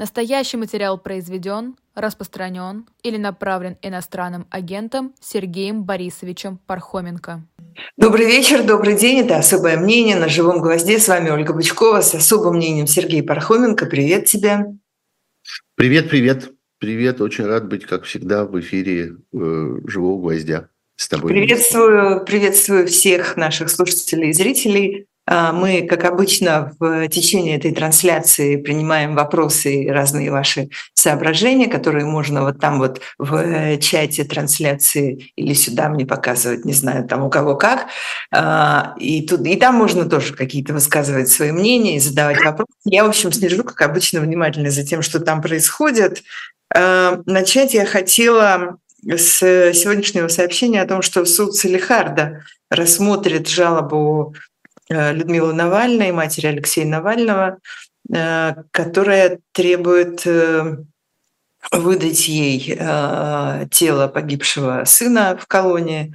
Настоящий материал произведен, распространен или направлен иностранным агентом Сергеем Борисовичем Пархоменко. Добрый вечер, добрый день. Это «Особое мнение» на «Живом гвозде». С вами Ольга Бычкова с особым мнением Сергей Пархоменко. Привет тебе. Привет, привет. Привет, очень рад быть, как всегда, в эфире э, «Живого гвоздя» с тобой. Приветствую, приветствую всех наших слушателей и зрителей. А, мы, как обычно, в течение этой трансляции принимаем вопросы и разные ваши соображения, которые можно вот там вот в чате трансляции или сюда мне показывать, не знаю, там у кого как. А, и, тут, и там можно тоже какие-то высказывать свои мнения и задавать вопросы. Я, в общем, слежу, как обычно, внимательно за тем, что там происходит. А, начать я хотела с сегодняшнего сообщения о том, что суд Салихарда рассмотрит жалобу Людмилы Навальной, матери Алексея Навального, э, которая требует э, выдать ей тело погибшего сына в колонии.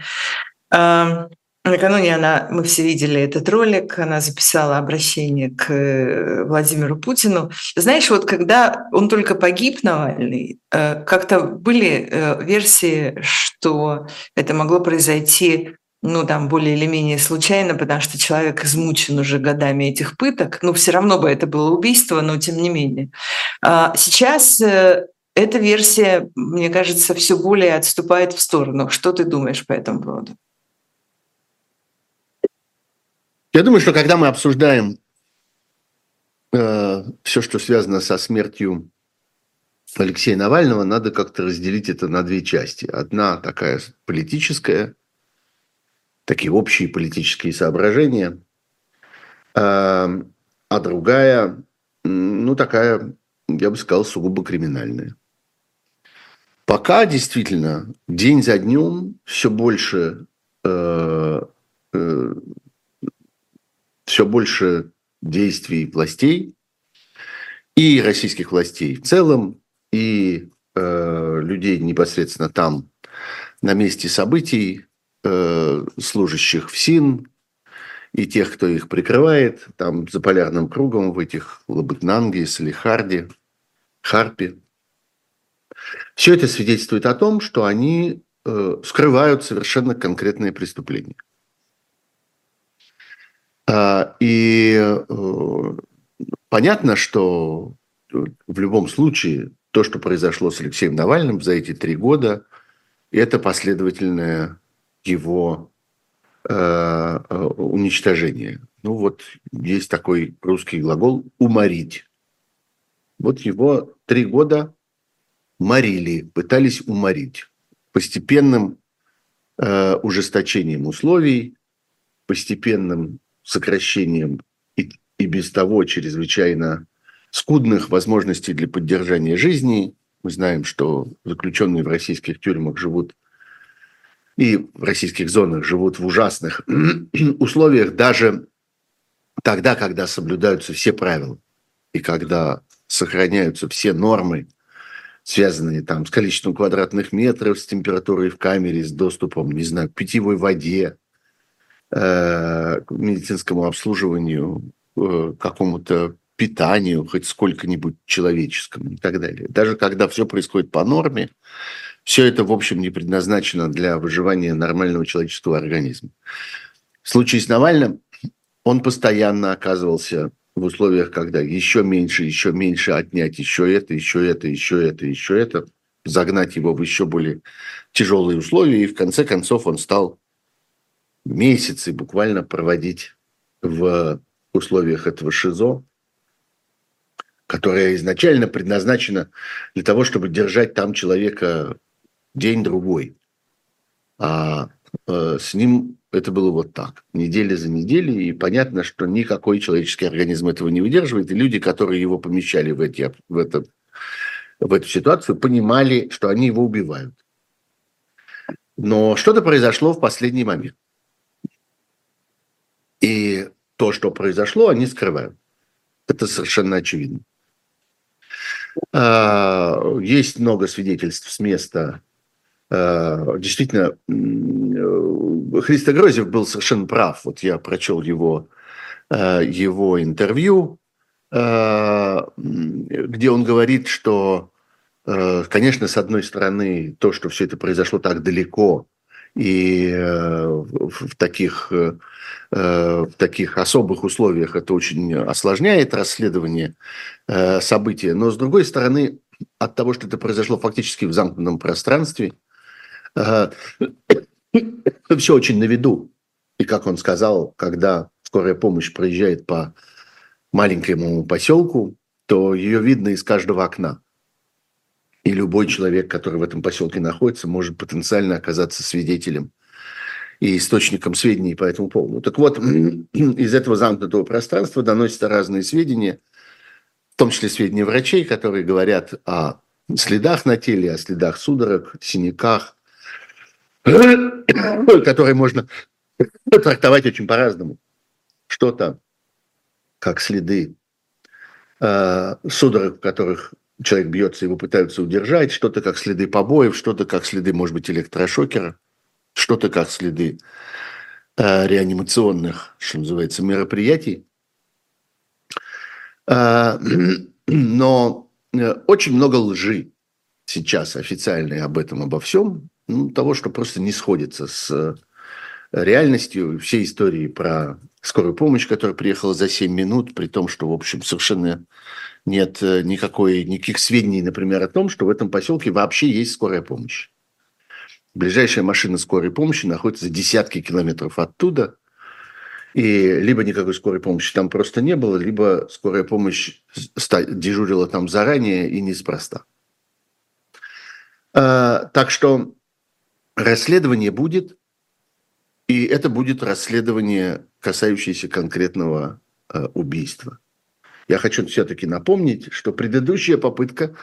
Накануне она, мы все видели этот ролик, она записала обращение к Владимиру Путину. Знаешь, вот когда он только погиб, Навальный, как-то были версии, что это могло произойти ну, там, более или менее случайно, потому что человек измучен уже годами этих пыток. Ну, все равно бы это было убийство, но тем не менее. А сейчас э, эта версия, мне кажется, все более отступает в сторону. Что ты думаешь по этому поводу? Я думаю, что когда мы обсуждаем э, все, что связано со смертью Алексея Навального, надо как-то разделить это на две части. Одна такая политическая – такие общие политические соображения, а, а другая, ну, такая, я бы сказал, сугубо криминальная. Пока действительно день за днем все больше, э, э, все больше действий властей и российских властей в целом, и э, людей непосредственно там на месте событий Э, служащих в СИН и тех, кто их прикрывает, там за полярным кругом в этих Лабытнанге, Салихарде, Харпе. Все это свидетельствует о том, что они э, скрывают совершенно конкретные преступления. А, и э, понятно, что в любом случае то, что произошло с Алексеем Навальным за эти три года, это последовательная его э, э, уничтожения. Ну вот есть такой русский глагол «уморить». Вот его три года морили, пытались уморить. Постепенным э, ужесточением условий, постепенным сокращением и, и без того чрезвычайно скудных возможностей для поддержания жизни. Мы знаем, что заключенные в российских тюрьмах живут и в российских зонах живут в ужасных условиях даже тогда, когда соблюдаются все правила и когда сохраняются все нормы, связанные там с количеством квадратных метров, с температурой в камере, с доступом, не знаю, к питьевой воде, э, к медицинскому обслуживанию, э, какому-то питанию, хоть сколько-нибудь человеческому и так далее. Даже когда все происходит по норме, все это, в общем, не предназначено для выживания нормального человеческого организма. В случае с Навальным он постоянно оказывался в условиях, когда еще меньше, еще меньше отнять еще это, еще это, еще это, еще это, загнать его в еще более тяжелые условия. И в конце концов он стал месяцы буквально проводить в условиях этого ШИЗО, которое изначально предназначено для того, чтобы держать там человека день-другой. А э, с ним это было вот так, неделя за неделей, и понятно, что никакой человеческий организм этого не выдерживает, и люди, которые его помещали в, эти, в, это, в эту ситуацию, понимали, что они его убивают. Но что-то произошло в последний момент. И то, что произошло, они скрывают. Это совершенно очевидно. А, есть много свидетельств с места действительно, э, Христо Грозев был совершенно прав. Вот я прочел его, э, его интервью, где он говорит, что, конечно, с одной стороны, то, что все это произошло так далеко и в таких, в таких особых условиях это очень осложняет расследование события, но с другой стороны, от того, что это произошло фактически в замкнутом пространстве, все очень на виду. И как он сказал, когда скорая помощь проезжает по маленькому поселку, то ее видно из каждого окна. И любой человек, который в этом поселке находится, может потенциально оказаться свидетелем и источником сведений по этому поводу. Так вот, из этого замкнутого пространства доносятся разные сведения, в том числе сведения врачей, которые говорят о следах на теле, о следах судорог, синяках, которые можно трактовать очень по-разному. Что-то как следы. Э, судорог, в которых человек бьется, его пытаются удержать, что-то как следы побоев, что-то как следы, может быть, электрошокера, что-то как следы э, реанимационных, что называется, мероприятий. Э, но э, очень много лжи сейчас официальной об этом, обо всем, ну, того, что просто не сходится с реальностью всей истории про скорую помощь, которая приехала за 7 минут, при том, что, в общем, совершенно нет э, никакой, никаких сведений, например, о том, что в этом поселке вообще есть скорая помощь. Ближайшая машина скорой помощи находится за десятки километров оттуда, и либо никакой скорой помощи там просто не было, либо скорая помощь дежурила там заранее и неспроста. А, так что расследование будет, и это будет расследование, касающееся конкретного э, убийства. Я хочу все-таки напомнить, что предыдущая попытка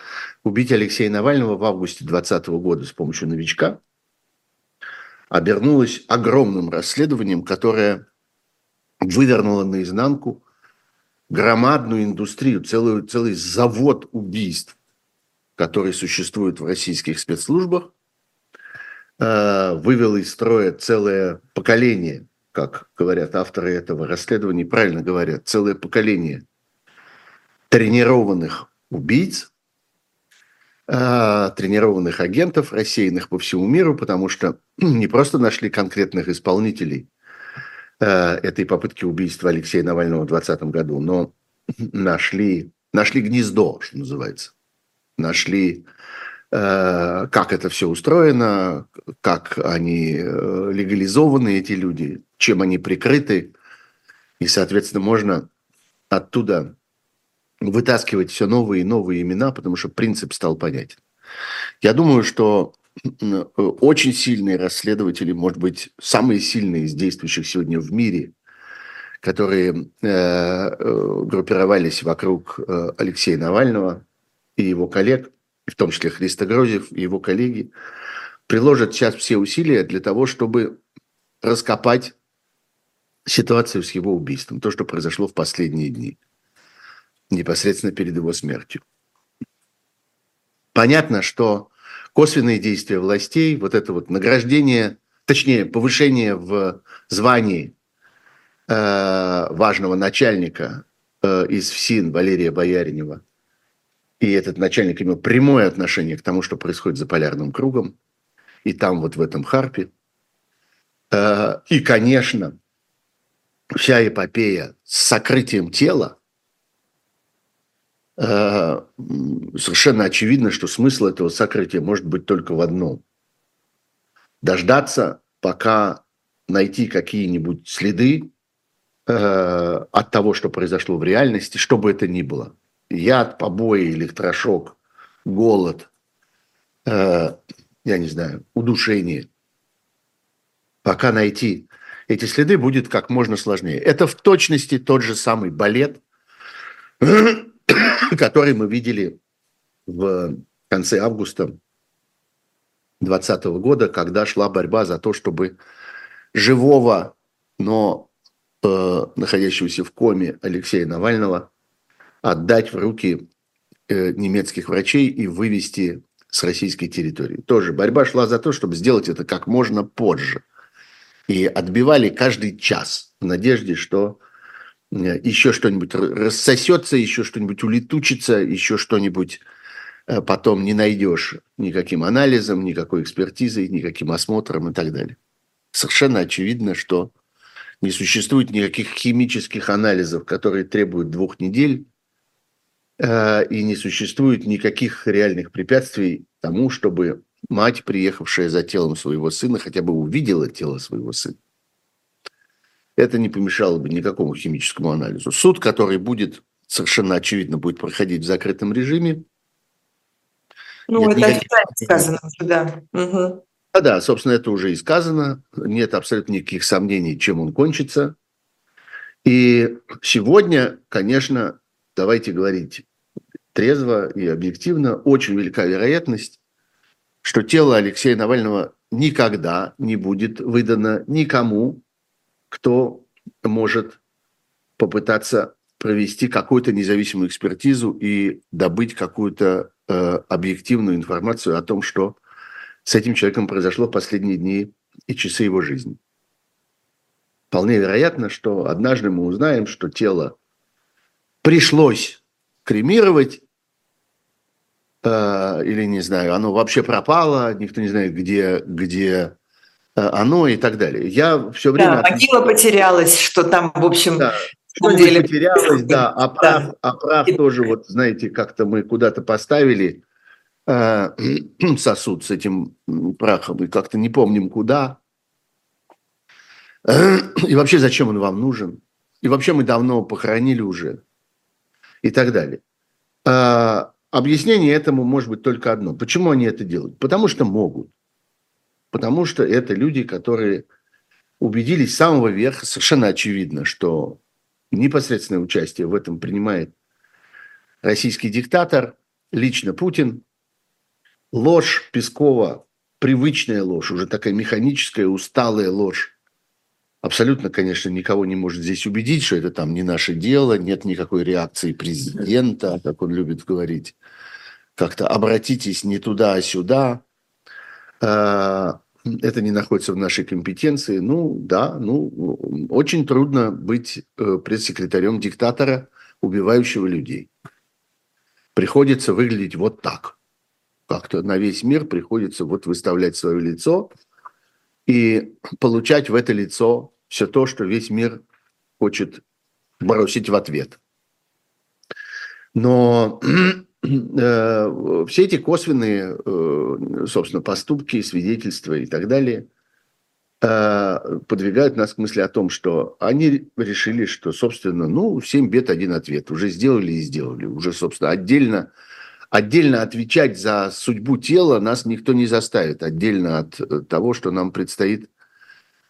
убить Алексея Навального в августе 2020 года с помощью новичка обернулась огромным расследованием, которое вывернуло наизнанку громадную индустрию, целую, целый завод убийств, который существует в российских спецслужбах – Э, вывело из строя целое поколение, как говорят авторы этого расследования, правильно говорят, целое поколение тренированных убийц, э, тренированных агентов, рассеянных по всему миру, потому что не просто нашли конкретных исполнителей э, этой попытки убийства Алексея Навального в 2020 году, но нашли, нашли гнездо, что называется. Нашли как это все устроено, как они э, легализованы, эти люди, чем они прикрыты. И, соответственно, можно оттуда вытаскивать все новые и новые имена, потому что принцип стал понятен. Я думаю, что очень сильные расследователи, может быть, самые сильные из действующих сегодня в мире, которые э, группировались вокруг Алексея Навального и его коллег – в том числе Христо Грозев и его коллеги, приложат сейчас все усилия для того, чтобы раскопать ситуацию с его убийством, то, что произошло в последние дни, непосредственно перед его смертью. Понятно, что косвенные действия властей, вот это вот награждение, точнее, повышение в звании э, важного начальника э, из ФСИН Валерия Бояринева – и этот начальник имел прямое отношение к тому, что происходит за полярным кругом, и там вот в этом харпе. Э, и, конечно, вся эпопея с сокрытием тела, э, совершенно очевидно, что смысл этого сокрытия может быть только в одном. Дождаться, пока найти какие-нибудь следы э, от того, что произошло в реальности, что бы это ни было – яд, побои, электрошок, голод, э, я не знаю, удушение. Пока найти эти следы будет как можно сложнее. Это в точности тот же самый балет, который мы видели в конце августа 2020 года, когда шла борьба за то, чтобы живого, но э, находящегося в коме Алексея Навального отдать в руки э, немецких врачей и вывести с российской территории. Тоже борьба шла за то, чтобы сделать это как можно позже. И отбивали каждый час в надежде, что еще что-нибудь рассосется, еще что-нибудь улетучится, еще что-нибудь э, потом не найдешь никаким анализом, никакой экспертизой, никаким осмотром и так далее. Совершенно очевидно, что не существует никаких химических анализов, которые требуют двух недель, э, и не существует никаких реальных препятствий тому, чтобы мать, приехавшая за телом своего сына, хотя бы увидела тело своего сына это не помешало бы никакому химическому анализу. Суд, который будет, совершенно очевидно, будет проходить в закрытом режиме. Ну, Нет, это никаких... сказано уже, да. Угу. А да, собственно, это уже и сказано. Нет абсолютно никаких сомнений, чем он кончится. И сегодня, конечно, давайте говорить трезво и объективно, очень велика вероятность, что тело Алексея Навального никогда не будет выдано никому, кто может попытаться провести какую-то независимую экспертизу и добыть какую-то э, объективную информацию о том, что с этим человеком произошло в последние дни и часы его жизни. Вполне вероятно, что однажды мы узнаем, что тело пришлось кремировать, э, или не знаю, оно вообще пропало, никто не знает, где, где Э, оно и так далее. Я все время... Да, могила потерялась, что там, в общем... Да. Что деле... потерялось, да, а прав, да. а прав тоже, вот знаете, как-то мы куда-то поставили э, сосуд с этим прахом и как-то не помним куда. И вообще, зачем он вам нужен? И вообще мы давно похоронили уже. И так далее. А, объяснение этому может быть только одно. Почему они это делают? Потому что могут. Потому что это люди, которые убедились с самого верха, совершенно очевидно, что непосредственное участие в этом принимает российский диктатор, лично Путин. Ложь Пескова, привычная ложь, уже такая механическая, усталая ложь, абсолютно, конечно, никого не может здесь убедить, что это там не наше дело, нет никакой реакции президента, как он любит говорить. Как-то обратитесь не туда, а сюда. А, это не находится в нашей компетенции. Ну, да, ну, очень трудно быть э, пресс-секретарем диктатора, убивающего людей. Приходится выглядеть вот так. Как-то на весь мир приходится вот выставлять свое лицо и получать в это лицо все то, что весь мир хочет бросить в ответ. Но Э, все эти косвенные, э, собственно, поступки, свидетельства и так далее э, подвигают нас к мысли о том, что они решили, что, собственно, ну, семь бед, один ответ. Уже сделали и сделали. Уже, собственно, отдельно, отдельно отвечать за судьбу тела нас никто не заставит. Отдельно от того, что нам предстоит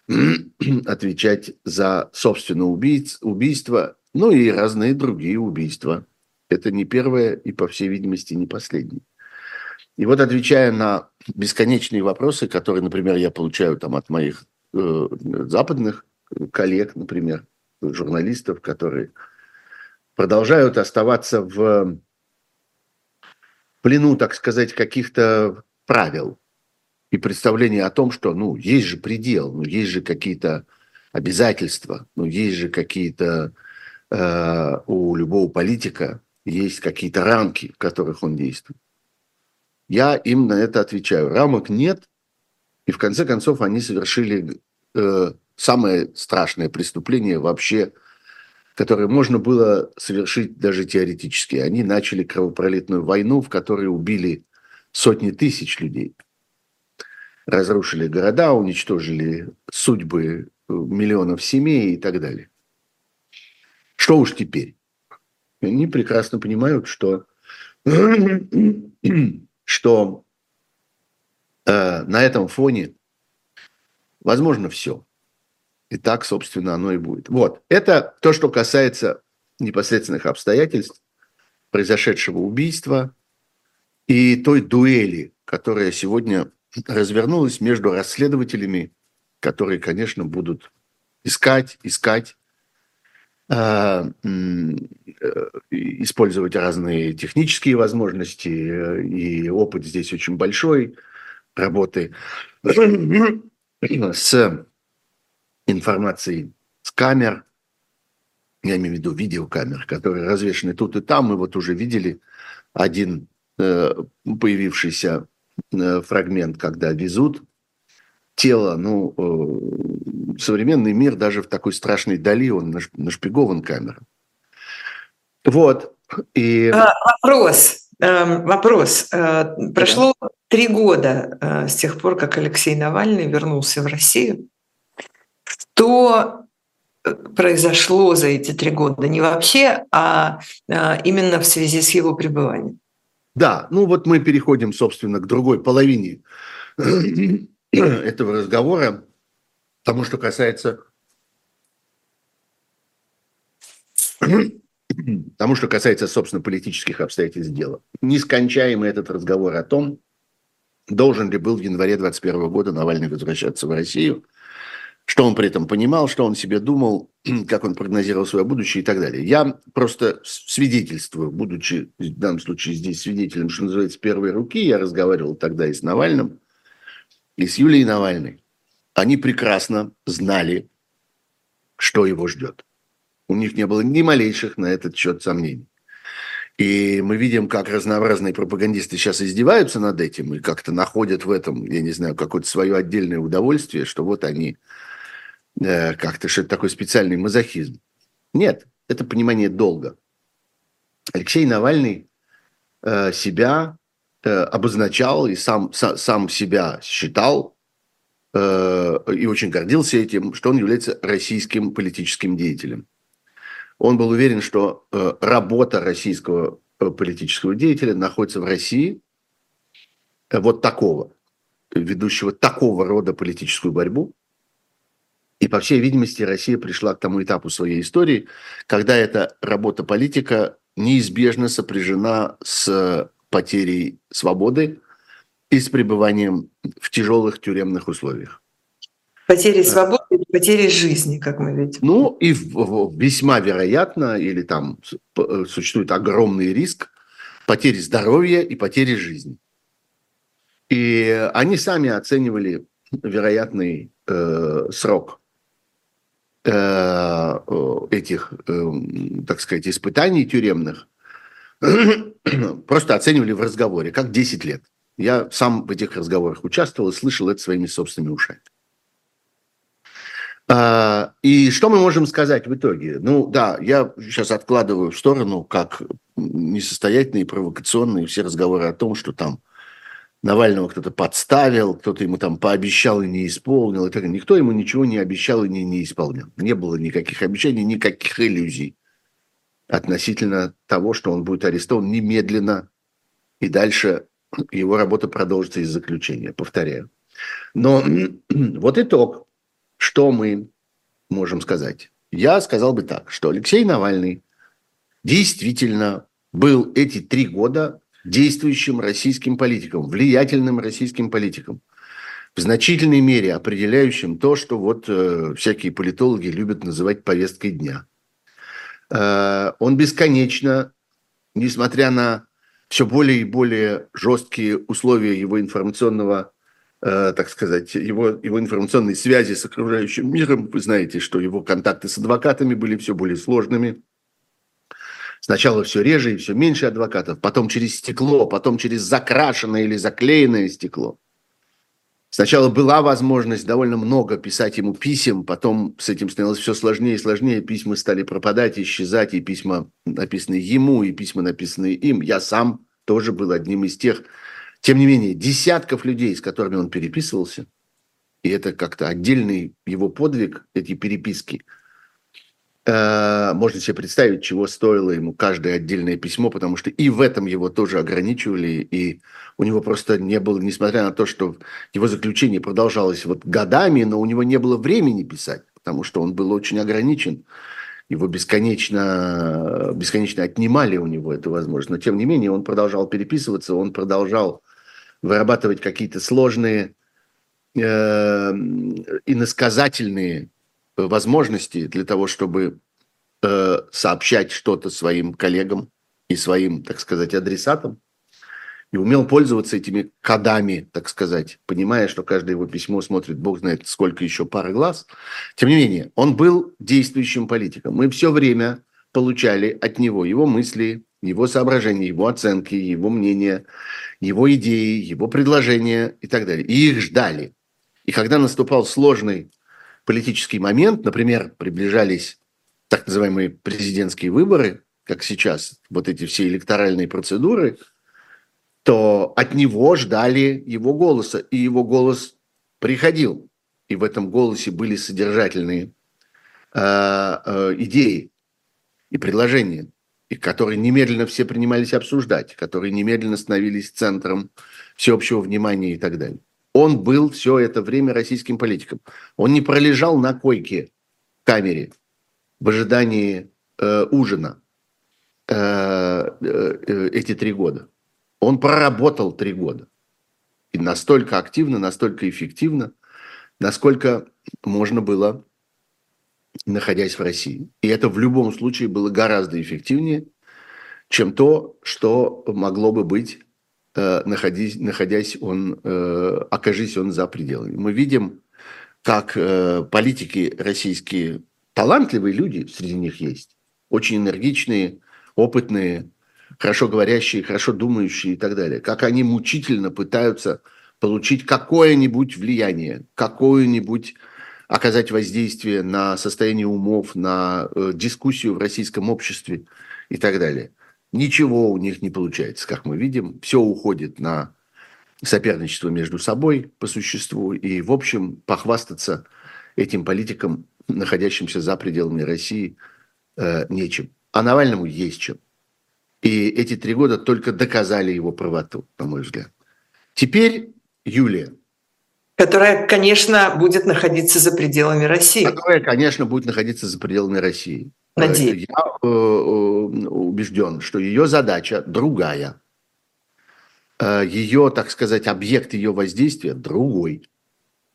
отвечать за, собственно, убийц, убийство, ну и разные другие убийства – это не первое и, по всей видимости, не последнее. И вот отвечая на бесконечные вопросы, которые, например, я получаю там от моих э, западных коллег, например, журналистов, которые продолжают оставаться в плену, так сказать, каких-то правил и представления о том, что, ну, есть же предел, ну, есть же какие-то обязательства, ну, есть же какие-то э, у любого политика есть какие-то рамки, в которых он действует. Я им на это отвечаю. Рамок нет, и в конце концов они совершили э, самое страшное преступление вообще, которое можно было совершить даже теоретически. Они начали кровопролитную войну, в которой убили сотни тысяч людей. Разрушили города, уничтожили судьбы э, миллионов семей и так далее. Что уж теперь? Они прекрасно понимают, что, что э, на этом фоне возможно все. И так, собственно, оно и будет. Вот. Это то, что касается непосредственных обстоятельств произошедшего убийства и той дуэли, которая сегодня развернулась между расследователями, которые, конечно, будут искать, искать а, э, использовать разные технические возможности, э, и опыт здесь очень большой работы с информацией с камер, я имею в виду видеокамер, которые развешены тут и там. Мы вот уже видели один э, появившийся фрагмент, когда везут тело. Ну, э, современный мир даже в такой страшной дали, он нашпигован камерой. Вот. И... А, вопрос. Эм, вопрос. Э, прошло три года э, с тех пор, как Алексей Навальный вернулся в Россию. Что произошло за эти три года? Не вообще, а именно в связи с его пребыванием. Да, ну вот мы переходим, собственно, к другой половине этого разговора, тому, что касается тому, что касается, собственно, политических обстоятельств дела. Нескончаемый этот разговор о том, должен ли был в январе 2021 года Навальный возвращаться в Россию – что он при этом понимал, что он себе думал, как он прогнозировал свое будущее и так далее. Я просто свидетельствую, будучи в данном случае здесь свидетелем, что называется, первой руки, я разговаривал тогда и с Навальным, и с Юлией Навальной. Они прекрасно знали, что его ждет. У них не было ни малейших на этот счет сомнений. И мы видим, как разнообразные пропагандисты сейчас издеваются над этим и как-то находят в этом, я не знаю, какое-то свое отдельное удовольствие, что вот они Э, как-то, что это такой специальный мазохизм. Нет, это понимание долга. Алексей Навальный э, себя э, обозначал и сам, сам, сам себя считал э, и очень гордился этим, что он является российским политическим деятелем. Он был уверен, что э, работа российского э, политического деятеля находится в России э, вот такого, ведущего такого рода политическую борьбу, и, по всей видимости, Россия пришла к тому этапу своей истории, когда эта работа политика неизбежно сопряжена с потерей свободы и с пребыванием в тяжелых тюремных условиях. Потери свободы и потери жизни, как мы видим. Ну, и весьма вероятно, или там существует огромный риск потери здоровья и потери жизни. И они сами оценивали вероятный э, срок Э, этих, эм, так сказать, испытаний тюремных просто оценивали в разговоре, как 10 лет. Я сам в этих разговорах участвовал и слышал это своими собственными ушами. А, и что мы можем сказать в итоге? Ну да, я сейчас откладываю в сторону как несостоятельные, провокационные все разговоры о том, что там Навального кто-то подставил, кто-то ему там пообещал и не исполнил. И так. Никто ему ничего не обещал и не, не исполнил. Не было никаких обещаний, никаких иллюзий относительно того, что он будет арестован немедленно, и дальше его работа продолжится из заключения, повторяю. Но вот итог, что мы можем сказать. Я сказал бы так, что Алексей Навальный действительно был эти три года действующим российским политикам, влиятельным российским политикам, в значительной мере определяющим то, что вот э, всякие политологи любят называть повесткой дня. Э, он бесконечно, несмотря на все более и более жесткие условия его информационного, э, так сказать, его, его информационной связи с окружающим миром, вы знаете, что его контакты с адвокатами были все более сложными, Сначала все реже и все меньше адвокатов, потом через стекло, потом через закрашенное или заклеенное стекло. Сначала была возможность довольно много писать ему писем, потом с этим становилось все сложнее и сложнее. Письма стали пропадать, исчезать, и письма, написанные ему, и письма, написанные им. Я сам тоже был одним из тех, тем не менее, десятков людей, с которыми он переписывался, и это как-то отдельный его подвиг, эти переписки – можно себе представить, чего стоило ему каждое отдельное письмо, потому что и в этом его тоже ограничивали, и у него просто не было, несмотря на то, что его заключение продолжалось вот годами, но у него не было времени писать, потому что он был очень ограничен. Его бесконечно, бесконечно отнимали у него эту возможность. Но тем не менее он продолжал переписываться, он продолжал вырабатывать какие-то сложные э, иносказательные возможности для того, чтобы э, сообщать что-то своим коллегам и своим, так сказать, адресатам. и умел пользоваться этими кодами, так сказать, понимая, что каждое его письмо смотрит, бог знает, сколько еще пары глаз. Тем не менее, он был действующим политиком. Мы все время получали от него его мысли, его соображения, его оценки, его мнения, его идеи, его предложения и так далее. И их ждали. И когда наступал сложный политический момент, например, приближались так называемые президентские выборы, как сейчас, вот эти все электоральные процедуры – то от него ждали его голоса, и его голос приходил. И в этом голосе были содержательные э, э, идеи и предложения, и которые немедленно все принимались обсуждать, которые немедленно становились центром всеобщего внимания и так далее. Он был все это время российским политиком. Он не пролежал на койке в камере в ожидании э, ужина э, э, эти три года. Он проработал три года. И настолько активно, настолько эффективно, насколько можно было, находясь в России. И это в любом случае было гораздо эффективнее, чем то, что могло бы быть, э, находясь, находясь он, э, окажись он за пределами. Мы видим, как э, политики российские, талантливые люди среди них есть, очень энергичные, опытные, хорошо говорящие, хорошо думающие и так далее, как они мучительно пытаются получить какое-нибудь влияние, какое-нибудь оказать воздействие на состояние умов, на э, дискуссию в российском обществе и так далее. Ничего у них не получается, как мы видим. Все уходит на соперничество между собой по существу. И, в общем, похвастаться этим политикам, находящимся за пределами России, э, нечем. А Навальному есть чем. И эти три года только доказали его правоту, на мой взгляд. Теперь Юлия. Которая, конечно, будет находиться за пределами России. Которая, конечно, будет находиться за пределами России. Надеюсь. Я э, э, убежден, что ее задача другая. Э, ее, так сказать, объект ее воздействия другой.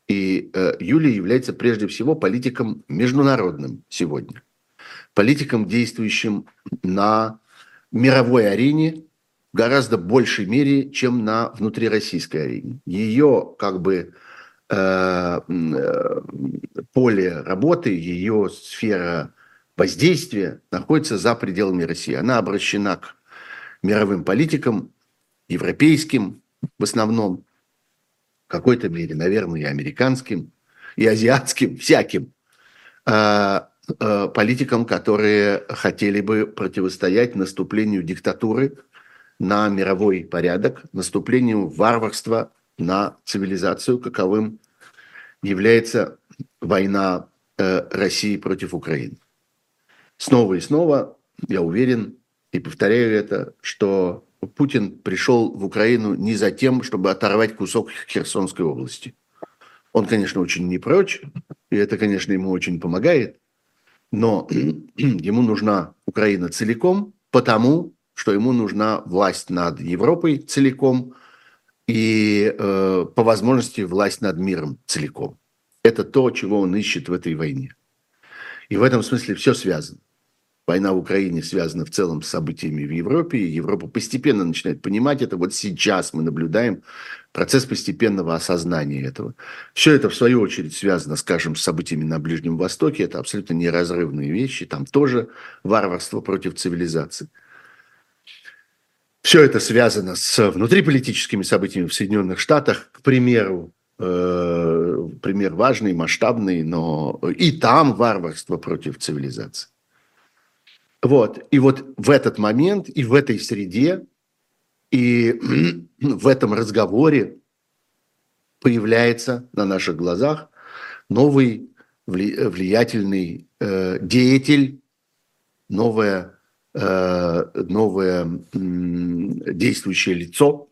И Юлия является прежде всего политиком международным сегодня. Политиком, действующим на мировой арене в гораздо большей мере, чем на внутрироссийской арене. Ее как бы э, э, поле работы, ее сфера воздействия находится за пределами России. Она обращена к мировым политикам, европейским в основном, в какой-то мере, наверное, и американским, и азиатским, всяким. А, Э, политикам, которые хотели бы противостоять наступлению диктатуры на мировой порядок, наступлению варварства на цивилизацию, каковым является война э, России против Украины. Снова и снова я уверен и повторяю это, что Путин пришел в Украину не за тем, чтобы оторвать кусок Херсонской области. Он, конечно, очень не прочь, и это, конечно, ему очень помогает – но ему нужна Украина целиком, потому что ему нужна власть над Европой целиком и э, по возможности власть над миром целиком. Это то, чего он ищет в этой войне. И в этом смысле все связано. Война в Украине связана в целом с событиями в Европе, и Европа постепенно начинает понимать это. Вот сейчас мы наблюдаем процесс постепенного осознания этого. Все это, в свою очередь, связано, скажем, с событиями на Ближнем Востоке. Это абсолютно неразрывные вещи. Там тоже варварство против цивилизации. Все это связано с внутриполитическими событиями в Соединенных Штатах. К примеру, э, пример важный, масштабный, но и там варварство против цивилизации. Вот. И вот в этот момент и в этой среде, и в этом разговоре появляется на наших глазах новый влиятельный э, деятель, новое, э, новое э, действующее лицо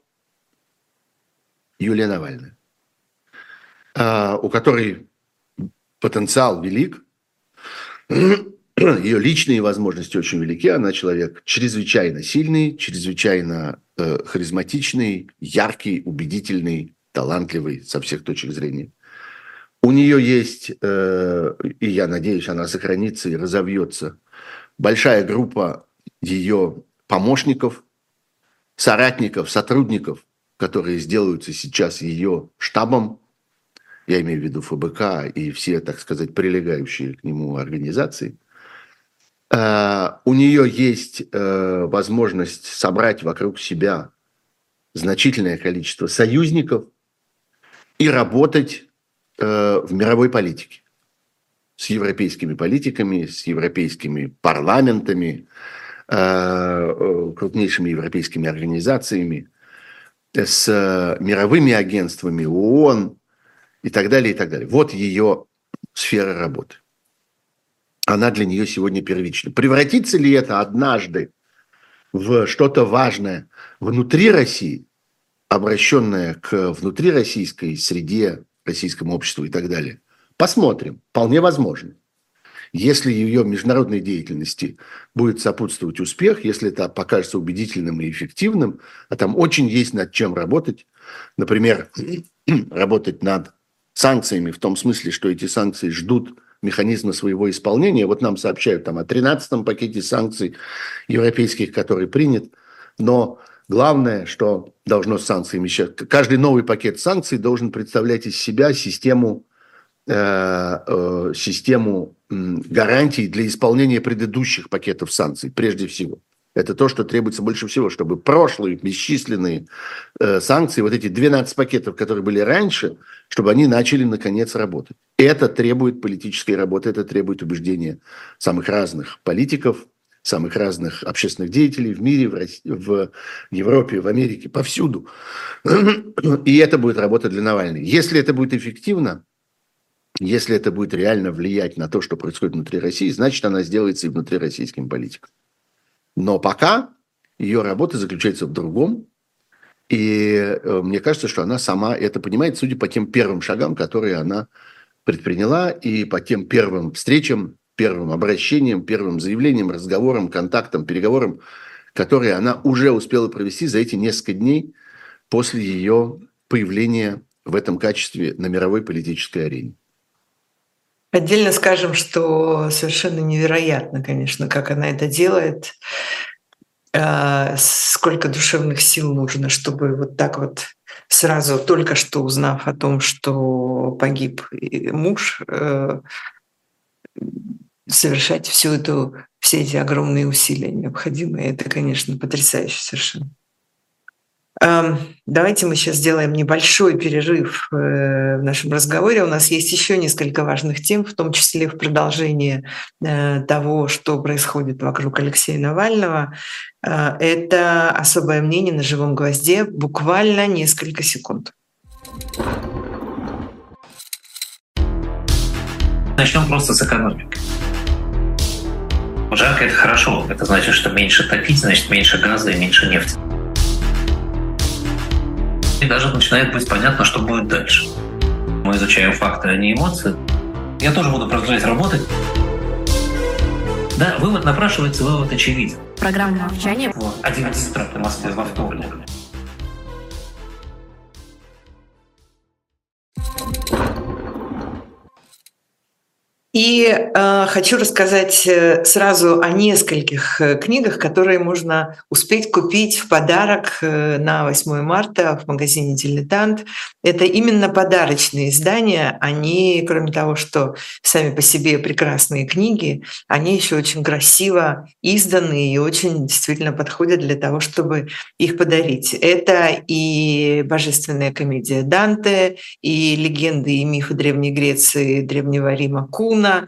Юлия Навальная, э, у которой потенциал велик, ее личные возможности очень велики. Она человек чрезвычайно сильный, чрезвычайно э, харизматичный, яркий, убедительный, талантливый со всех точек зрения. У нее есть, э, и я надеюсь, она сохранится и разовьется, большая группа ее помощников, соратников, сотрудников, которые сделаются сейчас ее штабом, я имею в виду ФБК и все, так сказать, прилегающие к нему организации, у нее есть э, возможность собрать вокруг себя значительное количество союзников и работать э, в мировой политике с европейскими политиками, с европейскими парламентами, крупнейшими европейскими организациями, с мировыми агентствами ООН, и так далее, и так далее. Вот ее сфера работы. Она для нее сегодня первична. Превратится ли это однажды в что-то важное внутри России, обращенное к внутрироссийской среде, российскому обществу и так далее? Посмотрим. Вполне возможно. Если ее международной деятельности будет сопутствовать успех, если это покажется убедительным и эффективным, а там очень есть над чем работать, например, работать над санкциями, в том смысле, что эти санкции ждут механизма своего исполнения. Вот нам сообщают там о 13-м пакете санкций европейских, который принят. Но главное, что должно с санкциями сейчас... Каждый новый пакет санкций должен представлять из себя систему, э, э, систему гарантий для исполнения предыдущих пакетов санкций, прежде всего. Это то, что требуется больше всего, чтобы прошлые бесчисленные э, санкции, вот эти 12 пакетов, которые были раньше, чтобы они начали наконец работать. Это требует политической работы, это требует убеждения самых разных политиков, самых разных общественных деятелей в мире, в, России, в Европе, в Америке, повсюду. И это будет работа для Навальной. Если это будет эффективно, если это будет реально влиять на то, что происходит внутри России, значит, она сделается и внутри российским политикам. Но пока ее работа заключается в другом. И э, мне кажется, что она сама это понимает, судя по тем первым шагам, которые она предприняла, и по тем первым встречам, первым обращениям, первым заявлениям, разговорам, контактам, переговорам, которые она уже успела провести за эти несколько дней после ее появления в этом качестве на мировой политической арене. Отдельно скажем, что совершенно невероятно, конечно, как она это делает. А, сколько душевных сил нужно, чтобы вот так вот сразу, только что узнав о том, что погиб муж, э, совершать всю эту, все эти огромные усилия необходимые. Это, конечно, потрясающе совершенно. Давайте мы сейчас сделаем небольшой перерыв э, в нашем разговоре. У нас есть еще несколько важных тем, в том числе в продолжение э, того, что происходит вокруг Алексея Навального. Э, это особое мнение на живом гвозде, буквально несколько секунд. Начнем просто с экономики. Жарко – это хорошо. Это значит, что меньше топить, значит меньше газа и меньше нефти и даже начинает быть понятно, что будет дальше. Мы изучаем факты, а не эмоции. Я тоже буду продолжать работать. Да, вывод напрашивается, вывод очевиден. Программа молчания. Вот, 11 утра по Москве во вторник. И э, хочу рассказать э, сразу о нескольких э, книгах, которые можно успеть купить в подарок э, на 8 марта в магазине «Дилетант». Это именно подарочные издания. Они, кроме того, что сами по себе прекрасные книги, они еще очень красиво изданы и очень действительно подходят для того, чтобы их подарить. Это и божественная комедия Данте, и легенды и мифы Древней Греции, Древнего Рима Куна, Муна,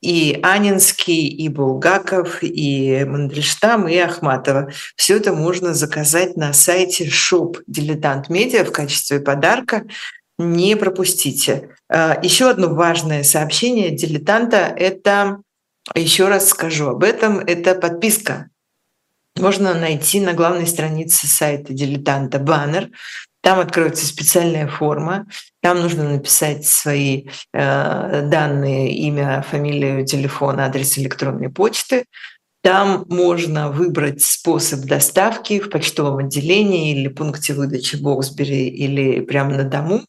и Анинский, и Булгаков, и Мандельштам, и Ахматова. Все это можно заказать на сайте Shop Дилетант Медиа в качестве подарка. Не пропустите. А, еще одно важное сообщение дилетанта – это, еще раз скажу об этом, это подписка можно найти на главной странице сайта дилетанта баннер. Там откроется специальная форма. Там нужно написать свои э, данные, имя, фамилию, телефон, адрес электронной почты. Там можно выбрать способ доставки в почтовом отделении или пункте выдачи Боксбери или прямо на дому.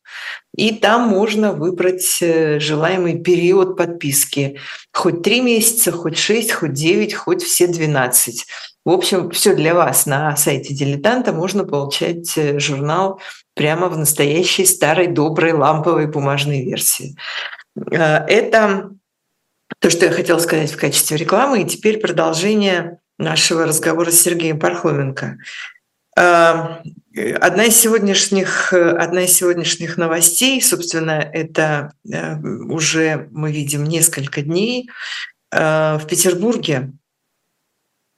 И там можно выбрать э, желаемый период подписки. Хоть три месяца, хоть шесть, хоть девять, хоть все двенадцать. В общем, все для вас на сайте «Дилетанта». Можно получать э, журнал прямо в настоящей старой доброй ламповой бумажной версии. Э, это то, что я хотела сказать в качестве рекламы. И теперь продолжение нашего разговора с Сергеем Пархоменко. Одна из сегодняшних, одна из сегодняшних новостей, собственно, это уже мы видим несколько дней в Петербурге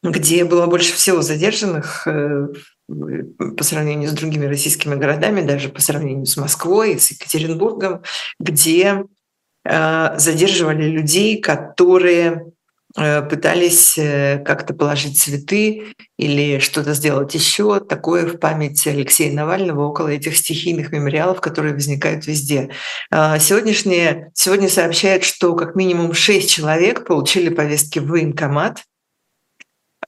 где было больше всего задержанных э, по сравнению с другими российскими городами, даже по сравнению с Москвой, с Екатеринбургом, где э, задерживали людей, которые э, пытались как-то положить цветы или что-то сделать еще такое в память Алексея Навального около этих стихийных мемориалов, которые возникают везде. Сегодняшние, сегодня сообщают, что как минимум шесть человек получили повестки в военкомат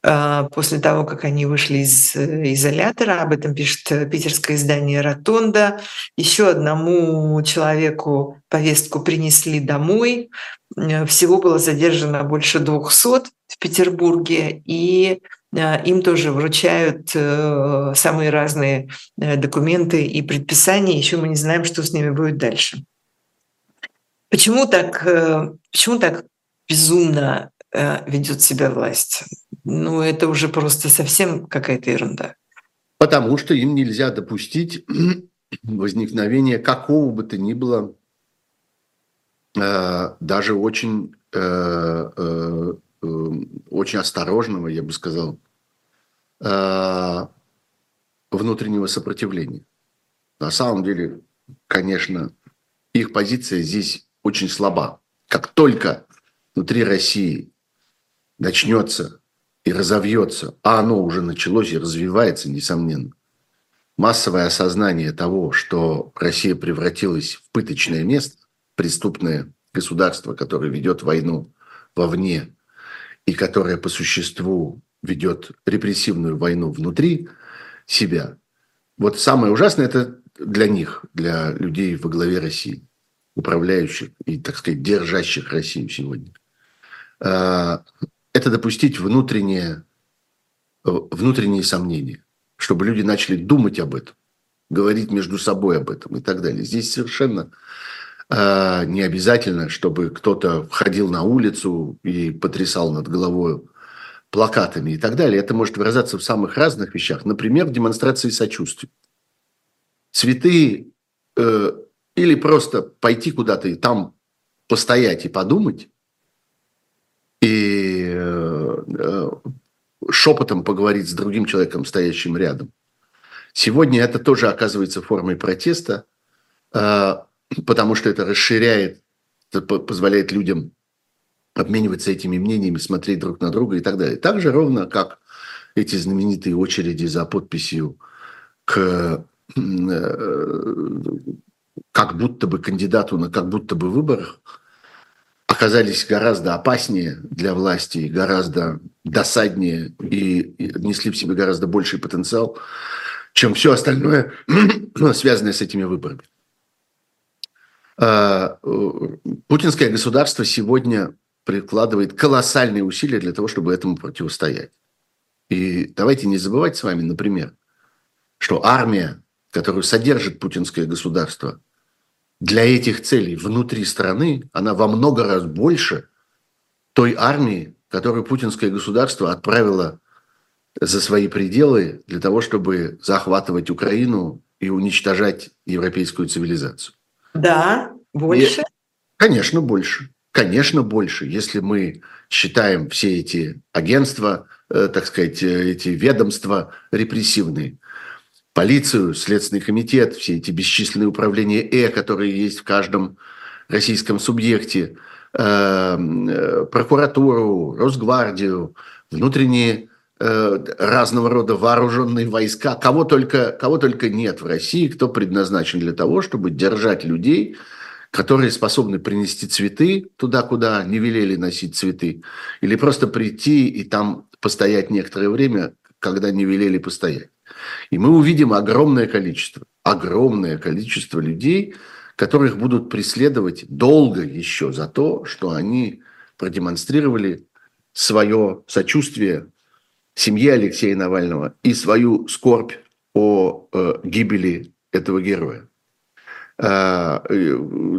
после того, как они вышли из э, изолятора. Об этом пишет э, питерское издание «Ротонда». Еще одному человеку повестку принесли домой. Э, всего было задержано больше 200 в Петербурге, и им тоже вручают самые разные документы и предписания. Еще мы не знаем, что с ними будет дальше. Почему так, почему так безумно ведет себя власть? Ну это уже просто совсем какая-то ерунда. Потому что им нельзя допустить возникновения какого бы то ни было, э, даже очень, э, э, очень осторожного, я бы сказал, внутреннего сопротивления. На самом деле, конечно, их позиция здесь очень слаба. Как только внутри России начнется и разовьется, а оно уже началось и развивается, несомненно, массовое осознание того, что Россия превратилась в пыточное место, преступное государство, которое ведет войну вовне и которое по существу ведет репрессивную войну внутри себя. Вот самое ужасное это для них, для людей во главе России, управляющих и, так сказать, держащих Россию сегодня. Это допустить внутренние, э, внутренние сомнения, чтобы люди начали думать об этом, говорить между собой об этом и так далее. Здесь совершенно э, не обязательно, чтобы кто-то входил на улицу и потрясал над головой плакатами и так далее. Это может выражаться в самых разных вещах. Например, в демонстрации сочувствия. Цветы э, или просто пойти куда-то и там постоять и подумать, и шепотом поговорить с другим человеком, стоящим рядом. Сегодня это тоже оказывается формой протеста, э, потому что это расширяет, это позволяет людям обмениваться этими мнениями, смотреть друг на друга и так далее. Так же ровно, как эти знаменитые очереди за подписью к как будто бы кандидату на как будто бы выборах – оказались гораздо опаснее для власти, гораздо досаднее и несли в себе гораздо больший потенциал, чем все остальное, связанное с этими выборами. А, путинское государство сегодня прикладывает колоссальные усилия для того, чтобы этому противостоять. И давайте не забывать с вами, например, что армия, которую содержит путинское государство – для этих целей внутри страны, она во много раз больше той армии, которую путинское государство отправило за свои пределы для того, чтобы захватывать Украину и уничтожать европейскую цивилизацию. Да, больше? И, конечно, больше. Конечно, больше. Если мы считаем все эти агентства, э, так сказать, э, эти ведомства репрессивные – полицию, Следственный комитет, все эти бесчисленные управления «э», которые есть в каждом российском субъекте, эм, э, прокуратуру, Росгвардию, внутренние э, разного рода вооруженные войска, кого только, кого только нет в России, кто предназначен для того, чтобы держать людей, которые способны принести цветы туда, куда не велели носить цветы, или просто прийти и там постоять некоторое время, когда не велели постоять. И мы увидим огромное количество, огромное количество людей, которых будут преследовать долго еще за то, что они продемонстрировали свое сочувствие семье Алексея Навального и свою скорбь о э, гибели этого героя. Э,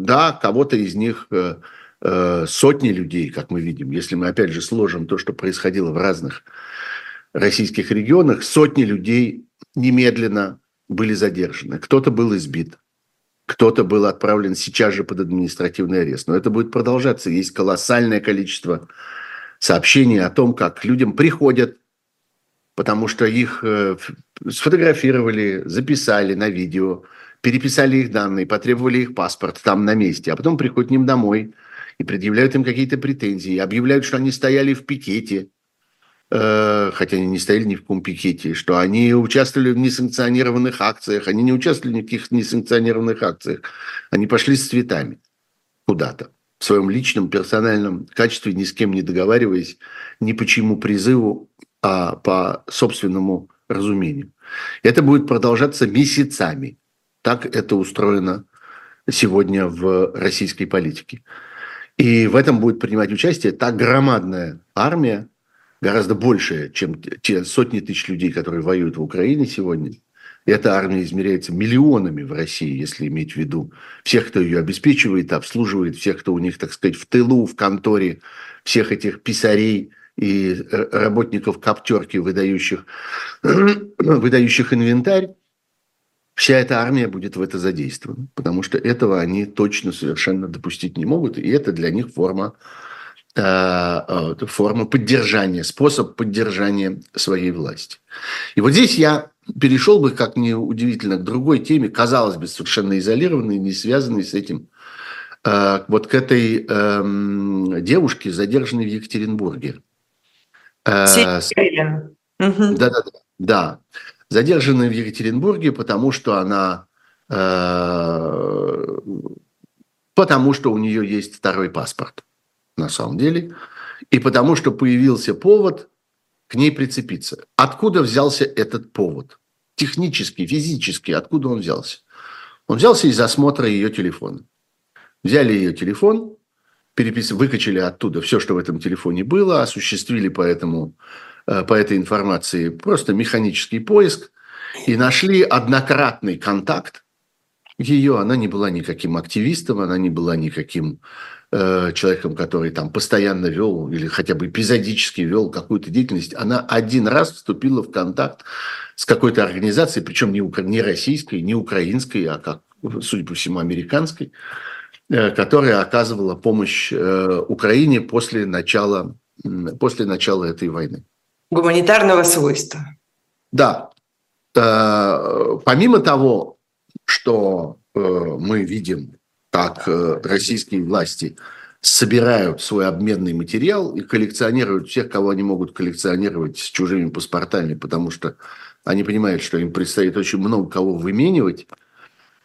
да, кого-то из них э, э, сотни людей, как мы видим, если мы опять же сложим то, что происходило в разных российских регионах, сотни людей немедленно были задержаны. Кто-то был избит, кто-то был отправлен сейчас же под административный арест. Но это будет продолжаться. Есть колоссальное количество сообщений о том, как людям приходят, потому что их э, сфотографировали, записали на видео, переписали их данные, потребовали их паспорт там на месте, а потом приходят к ним домой и предъявляют им какие-то претензии, объявляют, что они стояли в пикете, хотя они не стояли ни в каком пикете, что они участвовали в несанкционированных акциях, они не участвовали в никаких несанкционированных акциях, они пошли с цветами куда-то в своем личном, персональном качестве, ни с кем не договариваясь, ни по чьему призыву, а по собственному разумению. Это будет продолжаться месяцами. Так это устроено сегодня в российской политике. И в этом будет принимать участие та громадная армия, гораздо большая, чем те сотни тысяч людей, которые воюют в Украине сегодня – эта армия измеряется миллионами в России, если иметь в виду всех, кто ее обеспечивает, обслуживает, всех, кто у них, так сказать, в тылу, в конторе, всех этих писарей и э, работников коптерки, выдающих, выдающих инвентарь. Вся эта армия будет в это задействована, потому что этого они точно совершенно допустить не могут, и это для них форма форма поддержания, способ поддержания своей власти. И вот здесь я перешел бы, как мне удивительно, к другой теме, казалось бы, совершенно изолированной, не связанной с этим. А, вот к этой эм, девушке, задержанной в Екатеринбурге. Да, да, да, да. Задержанной в Екатеринбурге, потому что она... Э, потому что у нее есть второй паспорт, на самом деле. И потому что появился повод к ней прицепиться. Откуда взялся этот повод? Технически, физически, откуда он взялся? Он взялся из осмотра ее телефона. Взяли ее телефон, перепис... выкачали оттуда все, что в этом телефоне было, осуществили по, этому, э, по этой информации просто механический поиск и нашли однократный контакт ее. Она не была никаким активистом, она не была никаким Э, человеком, который там постоянно вел или хотя бы эпизодически вел какую-то деятельность, она один раз вступила в контакт с какой-то организацией, причем не, не российской, не украинской, а, как, судя по всему, американской, э, которая оказывала помощь э, Украине после начала, после начала этой войны. Гуманитарного свойства. Да. Помимо того, что мы видим как э, российские власти собирают свой обменный материал и коллекционируют всех, кого они могут коллекционировать с чужими паспортами, потому что они понимают, что им предстоит очень много кого выменивать.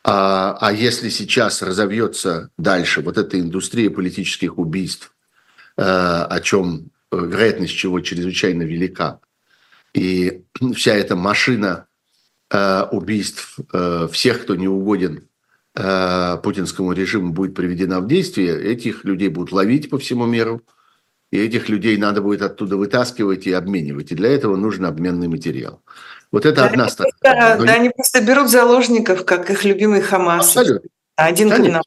А, а если сейчас разовьется дальше вот эта индустрия политических убийств, э, о чем э, вероятность чего чрезвычайно велика, и вся эта машина убийств всех, кто не угоден путинскому режиму будет приведена в действие, этих людей будут ловить по всему миру, и этих людей надо будет оттуда вытаскивать и обменивать. И для этого нужен обменный материал. Вот это да, одна сторона. Да, да, они просто берут заложников, как их любимый Хамас. Абсолютно. Один Конечно.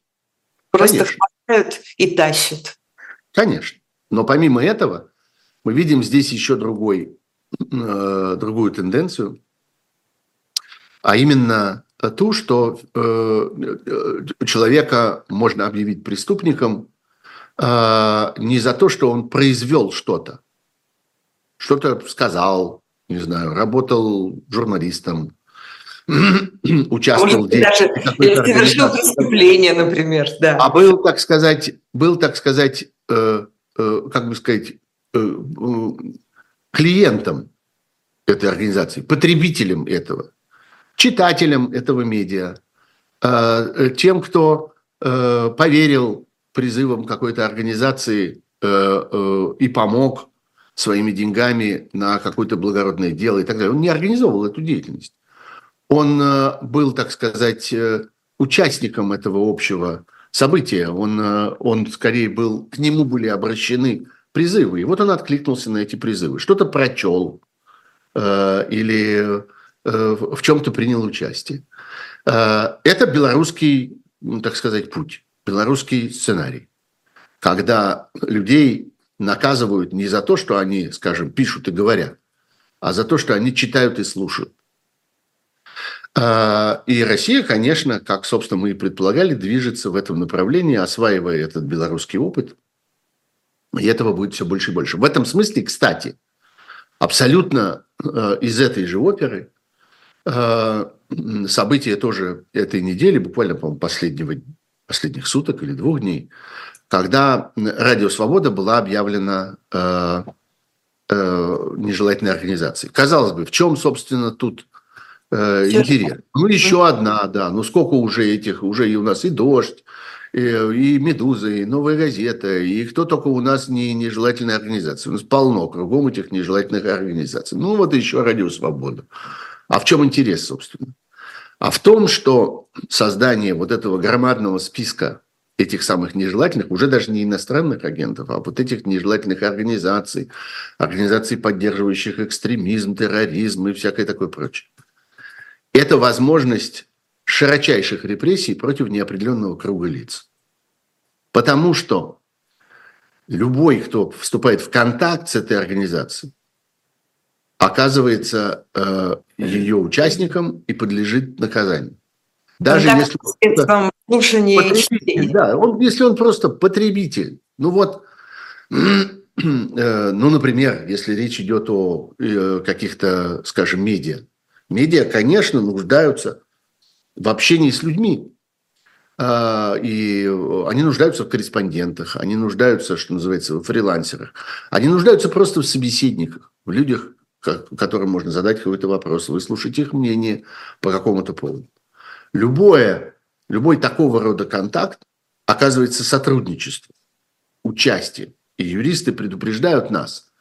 Просто хватают и тащат. Конечно. Но помимо этого, мы видим здесь еще другой, э, другую тенденцию, а именно ту, что э, э, человека можно объявить преступником э, не за то, что он произвел что-то, что-то сказал, не знаю, работал журналистом, участвовал Может, даже совершил преступление, например, да. А был, так сказать, был, так сказать, э, э, как бы сказать, э, э клиентом этой организации, потребителем этого читателям этого медиа, э, тем, кто э, поверил призывам какой-то организации э, и помог своими деньгами на какое-то благородное дело и так далее. Он не организовывал эту деятельность. Он был, так сказать, участником этого общего события. Он, он скорее был, к нему были обращены призывы. И вот он откликнулся на эти призывы. Что-то прочел, или в чем-то принял участие. Э, это белорусский, ну, так сказать, путь, белорусский сценарий, когда людей наказывают не за то, что они, скажем, пишут и говорят, а за то, что они читают и слушают. А, и Россия, конечно, как, собственно, мы и предполагали, движется в этом направлении, осваивая этот белорусский опыт. И этого будет все больше и больше. В этом смысле, кстати, абсолютно э, из этой же оперы э, события тоже этой недели, буквально, по-моему, последнего, последних суток или двух дней, когда Радио Свобода была объявлена э, нежелательной организацией. Казалось бы, в чем, собственно, тут э, интерес. Ну, еще одна, да. Ну, сколько уже этих, уже и у нас и «Дождь», и, и «Медуза», и «Новая газета», и кто только у нас не нежелательные организации. У нас полно кругом этих нежелательных организаций. Ну, вот еще «Радио Свобода». А в чем интерес, собственно? А в том, что создание вот этого громадного списка этих самых нежелательных, уже даже не иностранных агентов, а вот этих нежелательных организаций, организаций, поддерживающих экстремизм, терроризм и всякое такое прочее это возможность широчайших репрессий против неопределенного круга лиц. Потому что любой, кто вступает в контакт с этой организацией, оказывается э, ее участником и подлежит наказанию. Даже если он, потребитель, да, он, если он просто потребитель. Ну вот, э, ну, например, если речь идет о э, каких-то, скажем, медиа, Медиа, конечно, нуждаются в общении с людьми. А, и они нуждаются в корреспондентах, они нуждаются, что называется, в фрилансерах. Они нуждаются просто в собеседниках, в людях, которым можно задать какой-то вопрос, выслушать их мнение по какому-то поводу. Любое, любой такого рода контакт оказывается сотрудничеством, участием. И юристы предупреждают нас,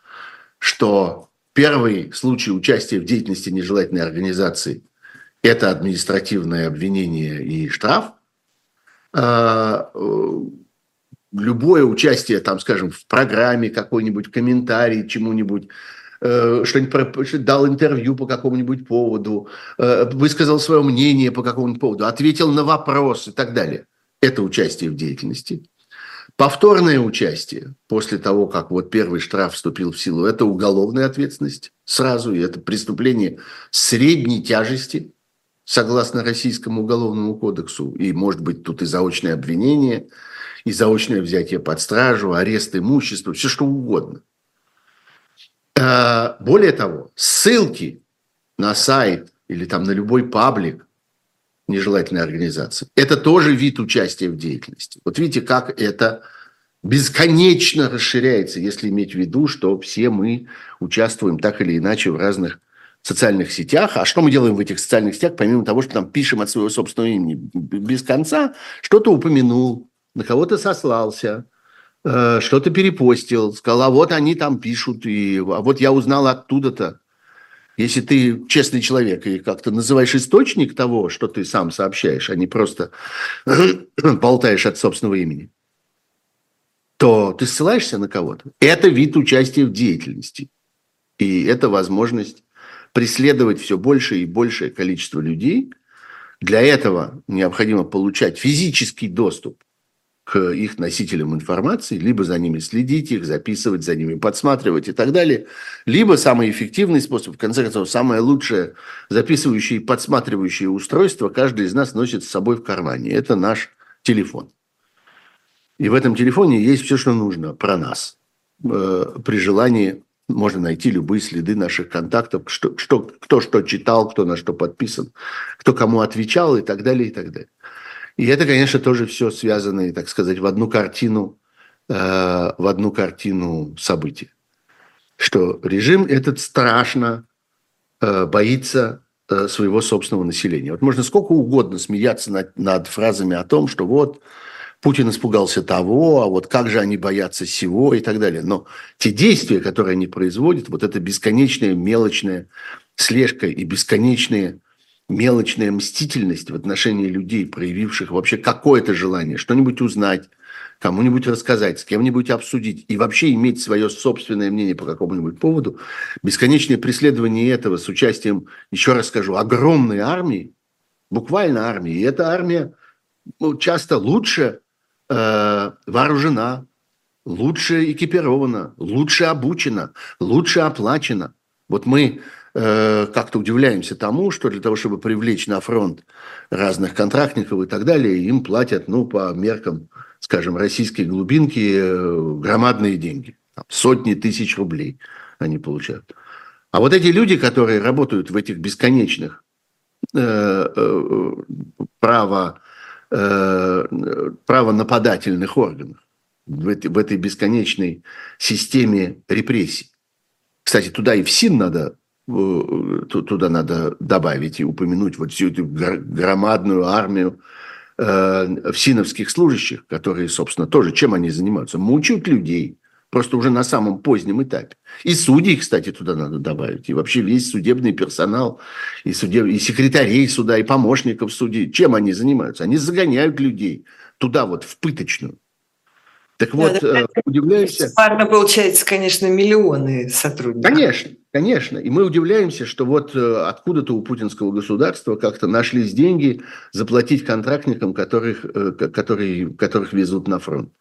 что Первый случай участия в деятельности нежелательной организации – это административное обвинение и штраф. А, э, любое участие, там, скажем, в программе какой-нибудь, комментарий чему-нибудь, что-нибудь дал интервью по какому-нибудь поводу, э, высказал свое мнение по какому-нибудь поводу, ответил на вопрос и так далее. Это участие в деятельности. Повторное участие после того, как вот первый штраф вступил в силу, это уголовная ответственность сразу, и это преступление средней тяжести, согласно Российскому уголовному кодексу. И может быть тут и заочное обвинение, и заочное взятие под стражу, арест имущества, все что угодно. А, более того, ссылки на сайт или там на любой паблик нежелательной организации. Это тоже вид участия в деятельности. Вот видите, как это бесконечно расширяется, если иметь в виду, что все мы участвуем так или иначе в разных социальных сетях. А что мы делаем в этих социальных сетях, помимо того, что там пишем от своего собственного имени без конца, что-то упомянул, на кого-то сослался, э, что-то перепостил, сказал, а вот они там пишут, и а вот я узнал оттуда-то. Если ты честный человек и как-то называешь источник того, что ты сам сообщаешь, а не просто болтаешь от собственного имени, то ты ссылаешься на кого-то. Это вид участия в деятельности. И это возможность преследовать все большее и большее количество людей. Для этого необходимо получать физический доступ к их носителям информации, либо за ними следить, их записывать, за ними подсматривать и так далее, либо самый эффективный способ, в конце концов, самое лучшее записывающее и подсматривающее устройство каждый из нас носит с собой в кармане. Это наш телефон. И в этом телефоне есть все, что нужно про нас. Э, при желании можно найти любые следы наших контактов, что, что, кто что читал, кто на что подписан, кто кому отвечал и так далее, и так далее. И это, конечно, тоже все связано, так сказать, в одну картину, э, в одну картину событий. Что режим этот страшно э, боится э, своего собственного населения. Вот можно сколько угодно смеяться над, над фразами о том, что вот Путин испугался того, а вот как же они боятся всего и так далее. Но те действия, которые они производят, вот эта бесконечная мелочная слежка и бесконечные мелочная мстительность в отношении людей, проявивших вообще какое-то желание что-нибудь узнать, кому-нибудь рассказать, с кем-нибудь обсудить и вообще иметь свое собственное мнение по какому-нибудь поводу, бесконечное преследование этого с участием, еще раз скажу, огромной армии, буквально армии, и эта армия ну, часто лучше э, вооружена, лучше экипирована, лучше обучена, лучше оплачена. Вот мы как-то удивляемся тому, что для того, чтобы привлечь на фронт разных контрактников и так далее, им платят, ну, по меркам, скажем, российской глубинки э, громадные деньги. Сотни тысяч рублей они получают. А вот эти люди, которые работают в этих бесконечных э, э, право, э, правонападательных органах, в, этой, в этой бесконечной системе репрессий. Кстати, туда и в СИН надо э, туда надо добавить и упомянуть вот всю эту громадную армию э, всиновских служащих, которые, собственно, тоже чем они занимаются? Мучают людей, просто уже на самом позднем этапе. И судей, кстати, туда надо добавить. И вообще весь судебный персонал, и, судеб... и секретарей суда, и помощников судей. Чем они занимаются? Они загоняют людей туда вот, в пыточную. Так вот, да, да. удивляемся... Парно получается, конечно, миллионы сотрудников. Конечно, конечно. И мы удивляемся, что вот э, откуда-то у путинского государства как-то нашлись деньги заплатить контрактникам, которых, э, которые, которых везут на фронт.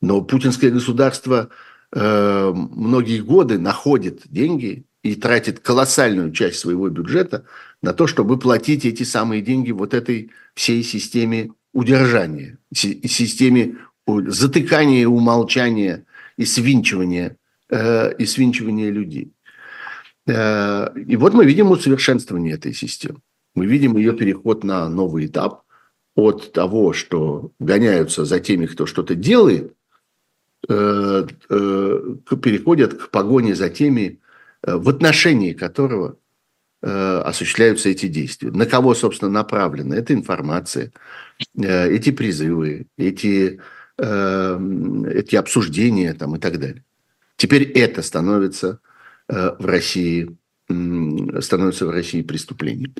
Но путинское государство э, многие годы находит деньги и тратит колоссальную часть своего бюджета на то, чтобы платить эти самые деньги вот этой всей системе удержания, системе затыкание, умолчание и свинчивание, э, и свинчивание людей. Э, и вот мы видим усовершенствование этой системы. Мы видим ее переход на новый этап от того, что гоняются за теми, кто что-то делает, э, переходят к погоне за теми, в отношении которого осуществляются эти действия. На кого, собственно, направлена эта информация, эти призывы, эти Эм, эти обсуждения там, и так далее. Теперь это становится э, в России, становится в России преступлением.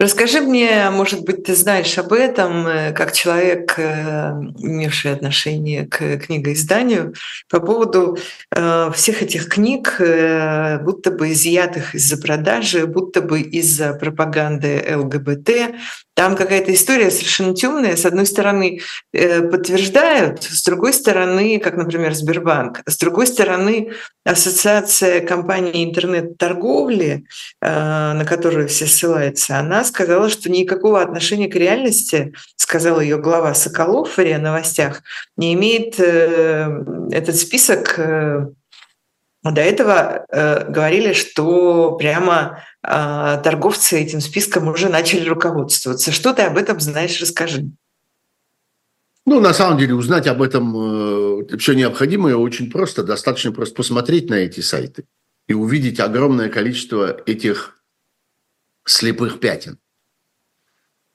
Расскажи мне, может быть, ты знаешь об этом, э, как человек, э, имевший отношение к книгоизданию, по поводу э, всех этих книг, будто бы изъятых из-за продажи, будто бы из-за пропаганды ЛГБТ. Там какая-то история совершенно темная. С одной стороны, подтверждают, с другой стороны, как, например, Сбербанк, с другой стороны, Ассоциация компаний интернет-торговли, на которую все ссылаются, она сказала, что никакого отношения к реальности, сказал ее глава Соколов в РИА Новостях, не имеет э, этот список. Э, до этого э, говорили, что прямо торговцы этим списком уже начали руководствоваться. Что ты об этом знаешь? Расскажи. Ну, на самом деле, узнать об этом э, все необходимое очень просто. Достаточно просто посмотреть на эти сайты и увидеть огромное количество этих слепых пятен.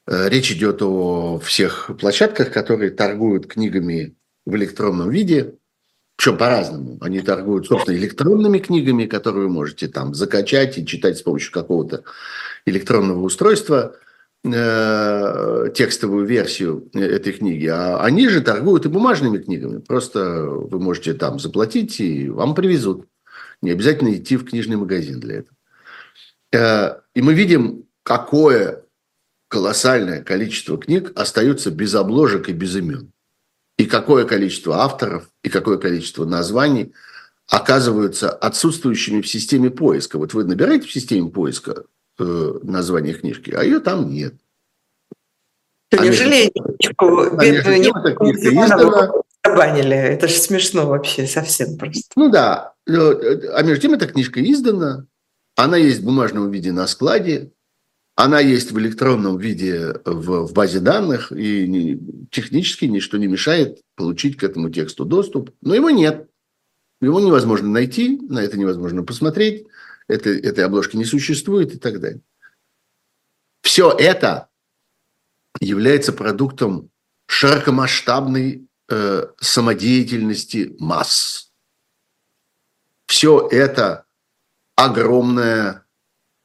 Э, речь идет о всех площадках, которые торгуют книгами в электронном виде, причем по-разному. Они торгуют, собственно, электронными книгами, которые вы можете там закачать и читать с помощью какого-то электронного устройства э, текстовую версию этой книги. А они же торгуют и бумажными книгами. Просто вы можете там заплатить, и вам привезут. Не обязательно идти в книжный магазин для этого. Э, и мы видим, какое колоссальное количество книг остается без обложек и без имен. И какое количество авторов, и какое количество названий оказываются отсутствующими в системе поиска. Вот вы набираете в системе поиска э, название книжки, а ее там нет. А неужели книжку бедную забанили? Это же смешно вообще, совсем просто. Ну да. А между тем эта книжка издана, она есть в бумажном виде на складе, она есть в электронном виде в, в базе данных, и не, технически ничто не мешает получить к этому тексту доступ, но его нет. Его невозможно найти, на это невозможно посмотреть, это, этой обложки не существует и так далее. Все это является продуктом широкомасштабной э, самодеятельности масс. Все это огромная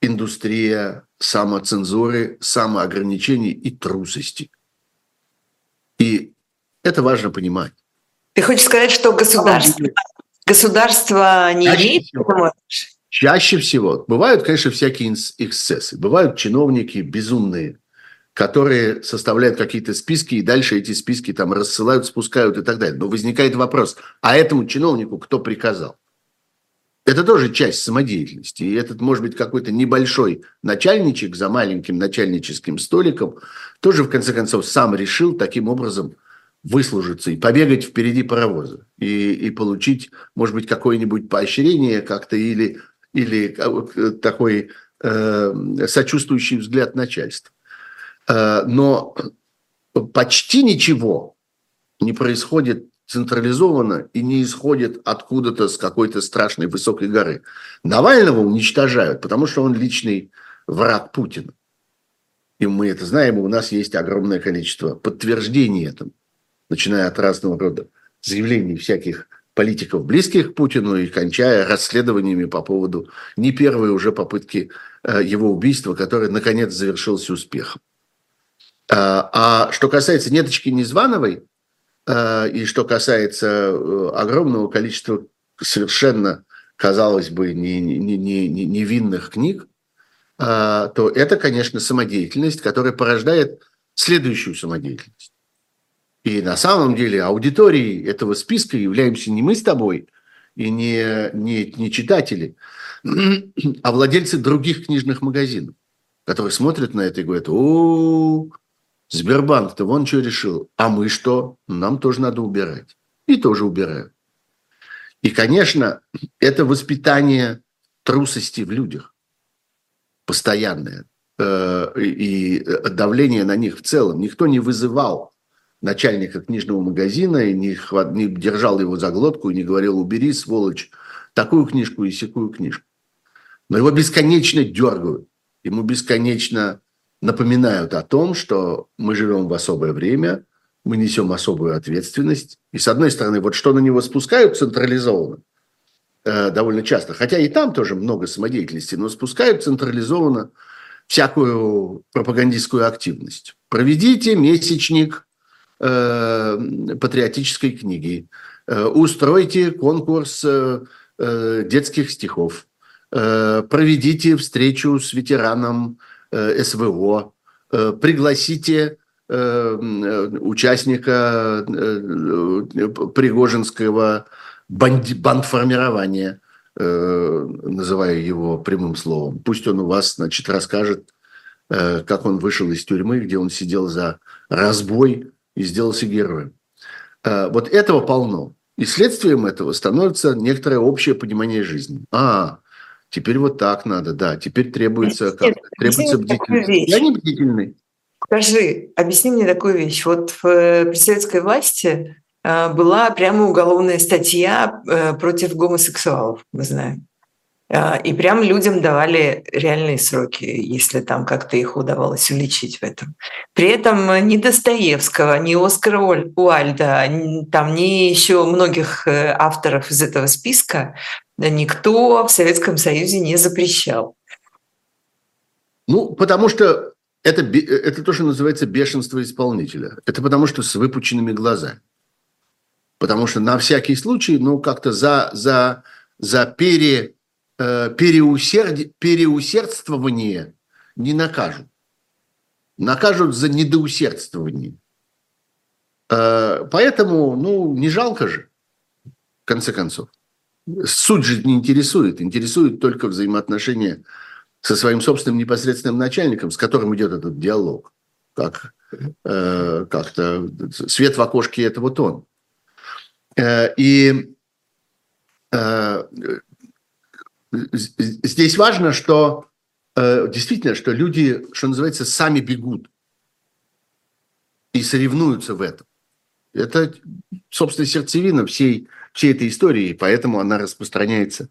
индустрия самоцензуры, самоограничений и трусости. И Это важно понимать. Ты хочешь сказать, что государство, государство не чаще имеет всего, чаще всего. Бывают, конечно, всякие эксцессы. Бывают чиновники безумные, которые составляют какие-то списки, и дальше эти списки там рассылают, спускают и так далее. Но возникает вопрос, а этому чиновнику кто приказал? Это тоже часть самодеятельности. И этот, может быть, какой-то небольшой начальничек за маленьким начальническим столиком тоже, в конце концов, сам решил таким образом выслужиться и побегать впереди паровоза. И, и получить, может быть, какое-нибудь поощрение как-то или, или э, такой э, сочувствующий взгляд начальства. Э, но почти ничего не происходит централизованно и не исходит откуда-то с какой-то страшной высокой горы. Навального уничтожают, потому что он личный враг Путина. И мы это знаем, и у нас есть огромное количество подтверждений этому, начиная от разного рода заявлений всяких политиков, близких к Путину, и кончая расследованиями по поводу не первой уже попытки э, его убийства, которое, наконец, завершилось успехом. А, а что касается Неточки Незвановой, и что касается э, огромного количества совершенно, казалось бы, невинных книг, э, то это, конечно, самодеятельность, которая порождает следующую самодеятельность. И на самом деле аудиторией этого списка являемся не мы с тобой и не, не, не читатели, а владельцы других книжных магазинов, которые смотрят на это и говорят, о, Сбербанк-то вон что решил. А мы что? Нам тоже надо убирать. И тоже убирают. И, конечно, это воспитание трусости в людях. Постоянное. Э, и давление на них в целом. Никто не вызывал начальника книжного магазина и не, хват, не держал его за глотку и не говорил, убери, сволочь, такую книжку и секую книжку. Но его бесконечно дергают. Ему бесконечно напоминают о том, что мы живем в особое время, мы несем особую ответственность. И с одной стороны, вот что на него спускают централизованно, э, довольно часто, хотя и там тоже много самодеятельности, но спускают централизованно всякую пропагандистскую активность. Проведите месячник э, патриотической книги, э, устройте конкурс э, э детских стихов, э, проведите встречу с ветераном СВО, э, пригласите э, участника Пригожинского бандформирования, называя его прямым словом. Пусть он у вас, значит, расскажет, как он вышел из тюрьмы, где он сидел за разбой и сделался героем. Вот этого полно. И следствием этого становится некоторое общее понимание жизни. А, Теперь вот так надо, да. Теперь требуется, как, требуется бдительность. Я не бдительный. Скажи, объясни мне такую вещь. Вот в, э, при советской власти э, была прямо уголовная статья э, против гомосексуалов, мы знаем. И прям людям давали реальные сроки, если там как-то их удавалось уличить в этом. При этом ни Достоевского, ни Оскара Уальда, там ни еще многих авторов из этого списка никто в Советском Союзе не запрещал. Ну, потому что это, это то, что называется бешенство исполнителя. Это потому что с выпученными глазами. Потому что на всякий случай, ну, как-то за, за, за пере, э, переусерд, переусердствование не накажут. Накажут за недоусердствование. Э, поэтому, ну, не жалко же, в конце концов суть же не интересует. Интересует только взаимоотношения со своим собственным непосредственным начальником, с которым идет этот диалог. Как, э, как-то свет в окошке – это вот он. Э, и э, здесь важно, что э, действительно, что люди, что называется, сами бегут и соревнуются в этом. Это, собственно, сердцевина всей всей этой истории, и поэтому она распространяется,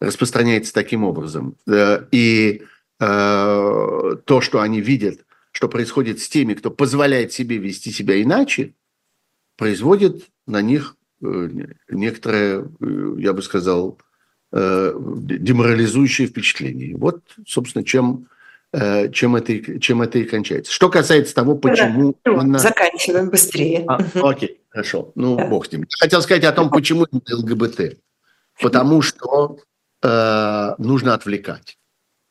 распространяется таким образом. Э, и э, то, что они видят, что происходит с теми, кто позволяет себе вести себя иначе, производит на них э, некоторое, я бы сказал, деморализующее впечатление. Вот, собственно, чем, чем, это, чем это и кончается. Что касается того, почему... Да, она... Заканчиваем быстрее. А, окей. Хорошо, ну да. бог с ним. Хотел сказать о том, почему ЛГБТ. Потому что э, нужно отвлекать.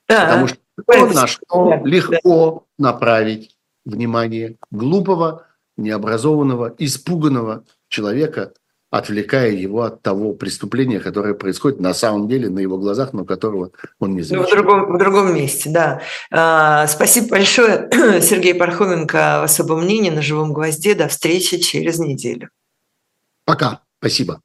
Да. Потому что на что легко направить внимание глупого, необразованного, испуганного человека, отвлекая его от того преступления, которое происходит на самом деле на его глазах, но которого он не замечает. Ну, в, другом, в другом месте, да. А, спасибо большое, Сергей Пархоменко, особое мнение на «Живом гвозде». До встречи через неделю. Пока. Спасибо.